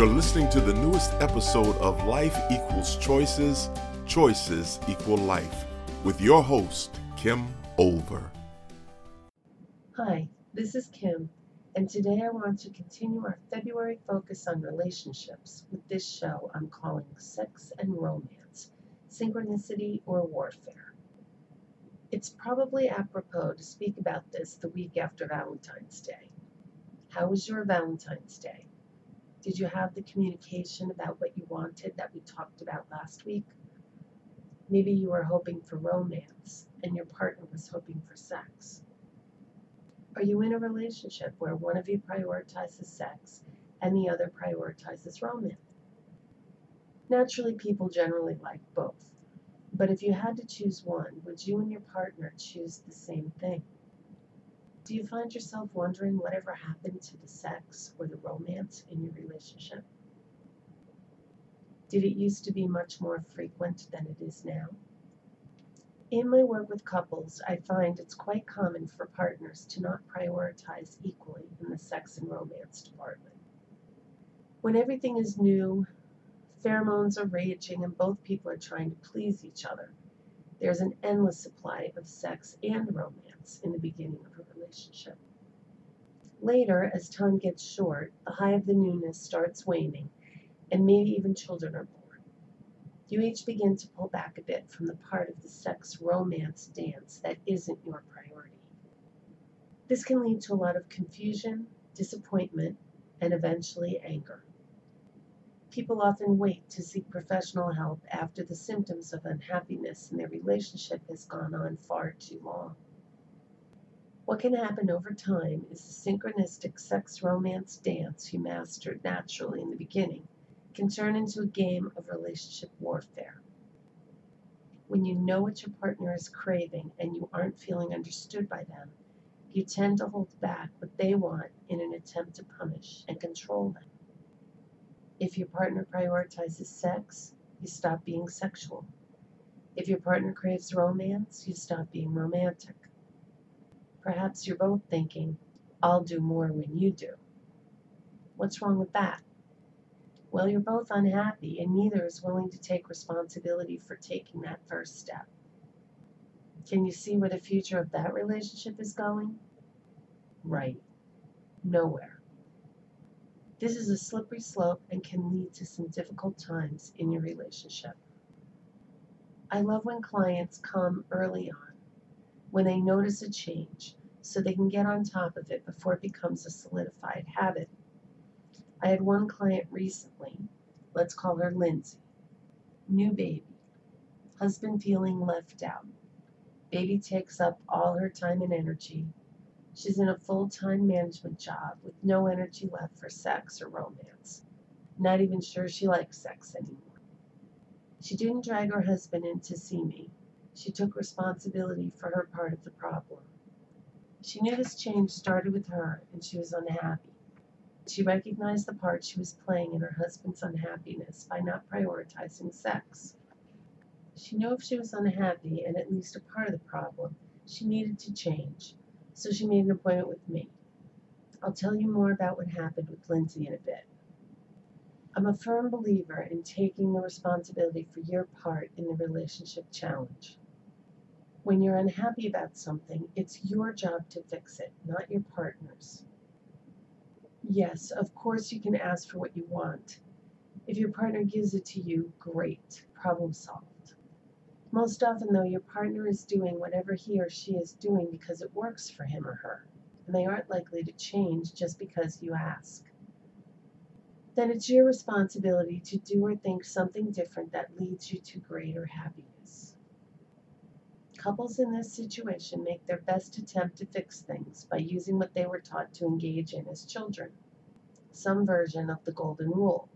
You're listening to the newest episode of Life Equals Choices, Choices Equal Life, with your host, Kim Olver. Hi, this is Kim, and today I want to continue our February focus on relationships with this show I'm calling Sex and Romance Synchronicity or Warfare. It's probably apropos to speak about this the week after Valentine's Day. How was your Valentine's Day? Did you have the communication about what you wanted that we talked about last week? Maybe you were hoping for romance and your partner was hoping for sex. Are you in a relationship where one of you prioritizes sex and the other prioritizes romance? Naturally, people generally like both. But if you had to choose one, would you and your partner choose the same thing? Do you find yourself wondering whatever happened to the sex or the romance in your relationship? Did it used to be much more frequent than it is now? In my work with couples, I find it's quite common for partners to not prioritize equally in the sex and romance department. When everything is new, pheromones are raging, and both people are trying to please each other, there's an endless supply of sex and romance in the beginning of a relationship. Later, as time gets short, the high of the newness starts waning, and maybe even children are born. You each begin to pull back a bit from the part of the sex romance dance that isn't your priority. This can lead to a lot of confusion, disappointment, and eventually anger. People often wait to seek professional help after the symptoms of unhappiness in their relationship has gone on far too long. What can happen over time is the synchronistic sex romance dance you mastered naturally in the beginning can turn into a game of relationship warfare. When you know what your partner is craving and you aren't feeling understood by them, you tend to hold back what they want in an attempt to punish and control them. If your partner prioritizes sex, you stop being sexual. If your partner craves romance, you stop being romantic. Perhaps you're both thinking, I'll do more when you do. What's wrong with that? Well, you're both unhappy, and neither is willing to take responsibility for taking that first step. Can you see where the future of that relationship is going? Right. Nowhere. This is a slippery slope and can lead to some difficult times in your relationship. I love when clients come early on, when they notice a change, so they can get on top of it before it becomes a solidified habit. I had one client recently, let's call her Lindsay. New baby, husband feeling left out. Baby takes up all her time and energy, She's in a full time management job with no energy left for sex or romance. Not even sure she likes sex anymore. She didn't drag her husband in to see me. She took responsibility for her part of the problem. She knew this change started with her and she was unhappy. She recognized the part she was playing in her husband's unhappiness by not prioritizing sex. She knew if she was unhappy and at least a part of the problem, she needed to change so she made an appointment with me. I'll tell you more about what happened with Lindsay in a bit. I'm a firm believer in taking the responsibility for your part in the relationship challenge. When you're unhappy about something, it's your job to fix it, not your partner's. Yes, of course you can ask for what you want. If your partner gives it to you, great, problem solved. Most often, though, your partner is doing whatever he or she is doing because it works for him or her, and they aren't likely to change just because you ask. Then it's your responsibility to do or think something different that leads you to greater happiness. Couples in this situation make their best attempt to fix things by using what they were taught to engage in as children some version of the Golden Rule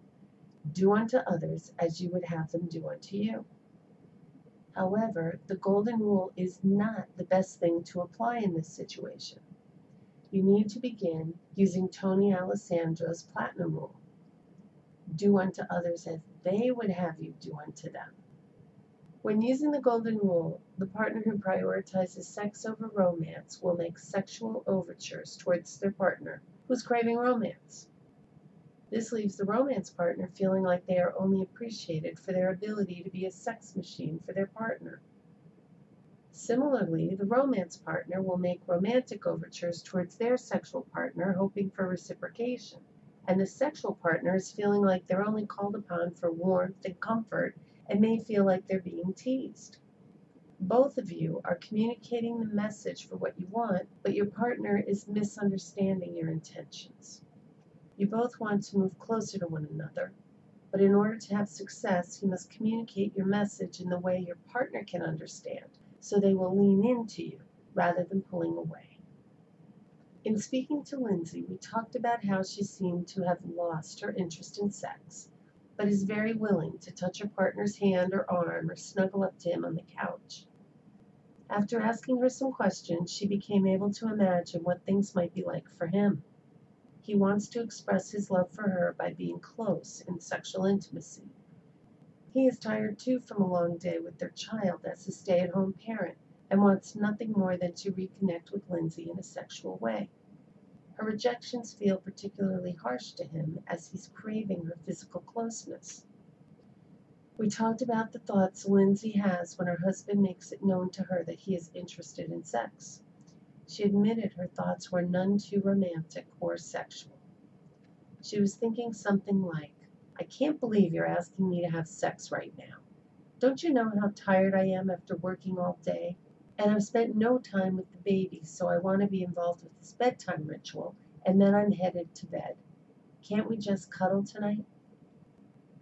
do unto others as you would have them do unto you. However, the golden rule is not the best thing to apply in this situation. You need to begin using Tony Alessandra's platinum rule. Do unto others as they would have you do unto them. When using the golden rule, the partner who prioritizes sex over romance will make sexual overtures towards their partner who's craving romance. This leaves the romance partner feeling like they are only appreciated for their ability to be a sex machine for their partner. Similarly, the romance partner will make romantic overtures towards their sexual partner, hoping for reciprocation, and the sexual partner is feeling like they're only called upon for warmth and comfort and may feel like they're being teased. Both of you are communicating the message for what you want, but your partner is misunderstanding your intentions. You both want to move closer to one another, but in order to have success, you must communicate your message in the way your partner can understand, so they will lean into you rather than pulling away. In speaking to Lindsay, we talked about how she seemed to have lost her interest in sex, but is very willing to touch her partner's hand or arm or snuggle up to him on the couch. After asking her some questions, she became able to imagine what things might be like for him. He wants to express his love for her by being close in sexual intimacy. He is tired too from a long day with their child as a stay at home parent and wants nothing more than to reconnect with Lindsay in a sexual way. Her rejections feel particularly harsh to him as he's craving her physical closeness. We talked about the thoughts Lindsay has when her husband makes it known to her that he is interested in sex. She admitted her thoughts were none too romantic or sexual. She was thinking something like, I can't believe you're asking me to have sex right now. Don't you know how tired I am after working all day? And I've spent no time with the baby, so I want to be involved with this bedtime ritual, and then I'm headed to bed. Can't we just cuddle tonight?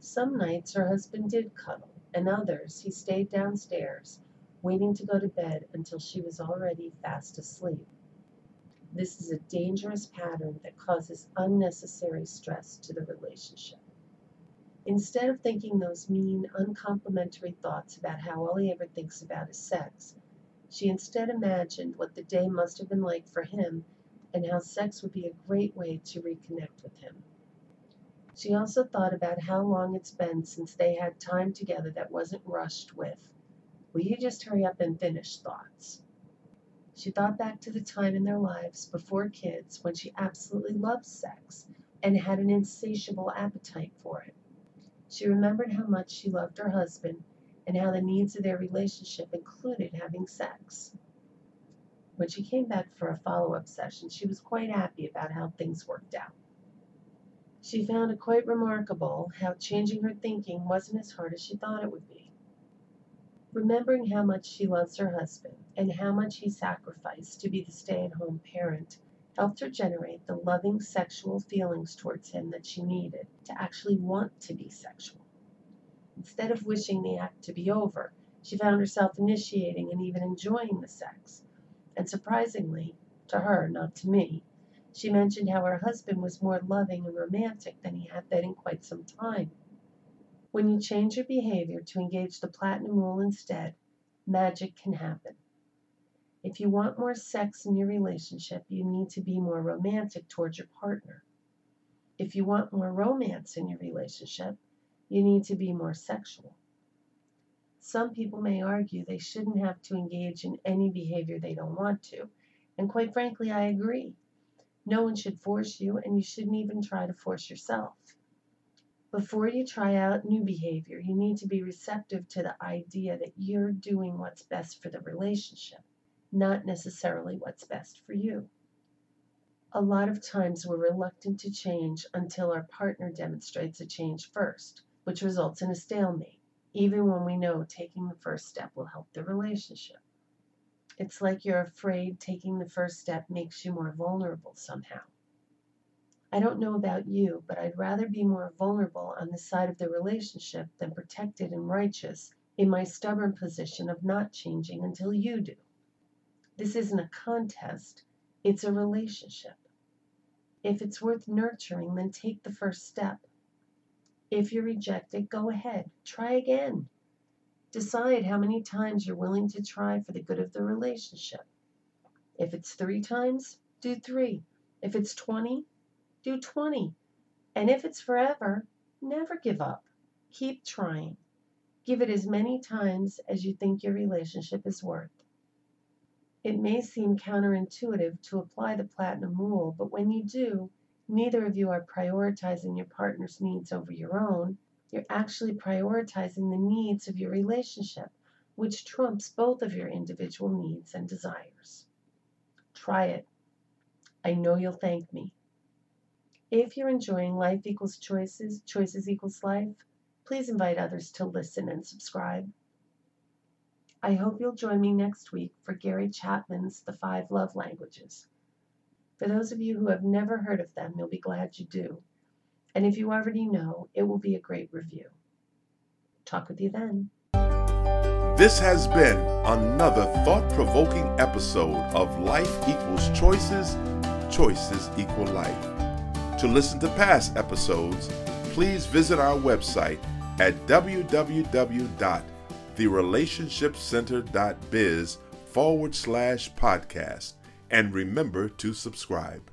Some nights her husband did cuddle, and others he stayed downstairs waiting to go to bed until she was already fast asleep. This is a dangerous pattern that causes unnecessary stress to the relationship. Instead of thinking those mean, uncomplimentary thoughts about how all he ever thinks about is sex, she instead imagined what the day must have been like for him and how sex would be a great way to reconnect with him. She also thought about how long it's been since they had time together that wasn't rushed with, Will you just hurry up and finish thoughts? She thought back to the time in their lives before kids when she absolutely loved sex and had an insatiable appetite for it. She remembered how much she loved her husband and how the needs of their relationship included having sex. When she came back for a follow up session, she was quite happy about how things worked out. She found it quite remarkable how changing her thinking wasn't as hard as she thought it would be. Remembering how much she loves her husband and how much he sacrificed to be the stay at home parent helped her generate the loving sexual feelings towards him that she needed to actually want to be sexual. Instead of wishing the act to be over, she found herself initiating and even enjoying the sex. And surprisingly, to her, not to me, she mentioned how her husband was more loving and romantic than he had been in quite some time. When you change your behavior to engage the platinum rule instead, magic can happen. If you want more sex in your relationship, you need to be more romantic towards your partner. If you want more romance in your relationship, you need to be more sexual. Some people may argue they shouldn't have to engage in any behavior they don't want to, and quite frankly, I agree. No one should force you, and you shouldn't even try to force yourself. Before you try out new behavior, you need to be receptive to the idea that you're doing what's best for the relationship, not necessarily what's best for you. A lot of times we're reluctant to change until our partner demonstrates a change first, which results in a stalemate, even when we know taking the first step will help the relationship. It's like you're afraid taking the first step makes you more vulnerable somehow. I don't know about you, but I'd rather be more vulnerable on the side of the relationship than protected and righteous in my stubborn position of not changing until you do. This isn't a contest, it's a relationship. If it's worth nurturing, then take the first step. If you're rejected, go ahead, try again. Decide how many times you're willing to try for the good of the relationship. If it's three times, do three. If it's 20, do 20. And if it's forever, never give up. Keep trying. Give it as many times as you think your relationship is worth. It may seem counterintuitive to apply the platinum rule, but when you do, neither of you are prioritizing your partner's needs over your own. You're actually prioritizing the needs of your relationship, which trumps both of your individual needs and desires. Try it. I know you'll thank me. If you're enjoying Life Equals Choices, Choices Equals Life, please invite others to listen and subscribe. I hope you'll join me next week for Gary Chapman's The Five Love Languages. For those of you who have never heard of them, you'll be glad you do. And if you already know, it will be a great review. Talk with you then. This has been another thought provoking episode of Life Equals Choices, Choices Equal Life. To listen to past episodes, please visit our website at www.therelationshipcenter.biz forward slash podcast and remember to subscribe.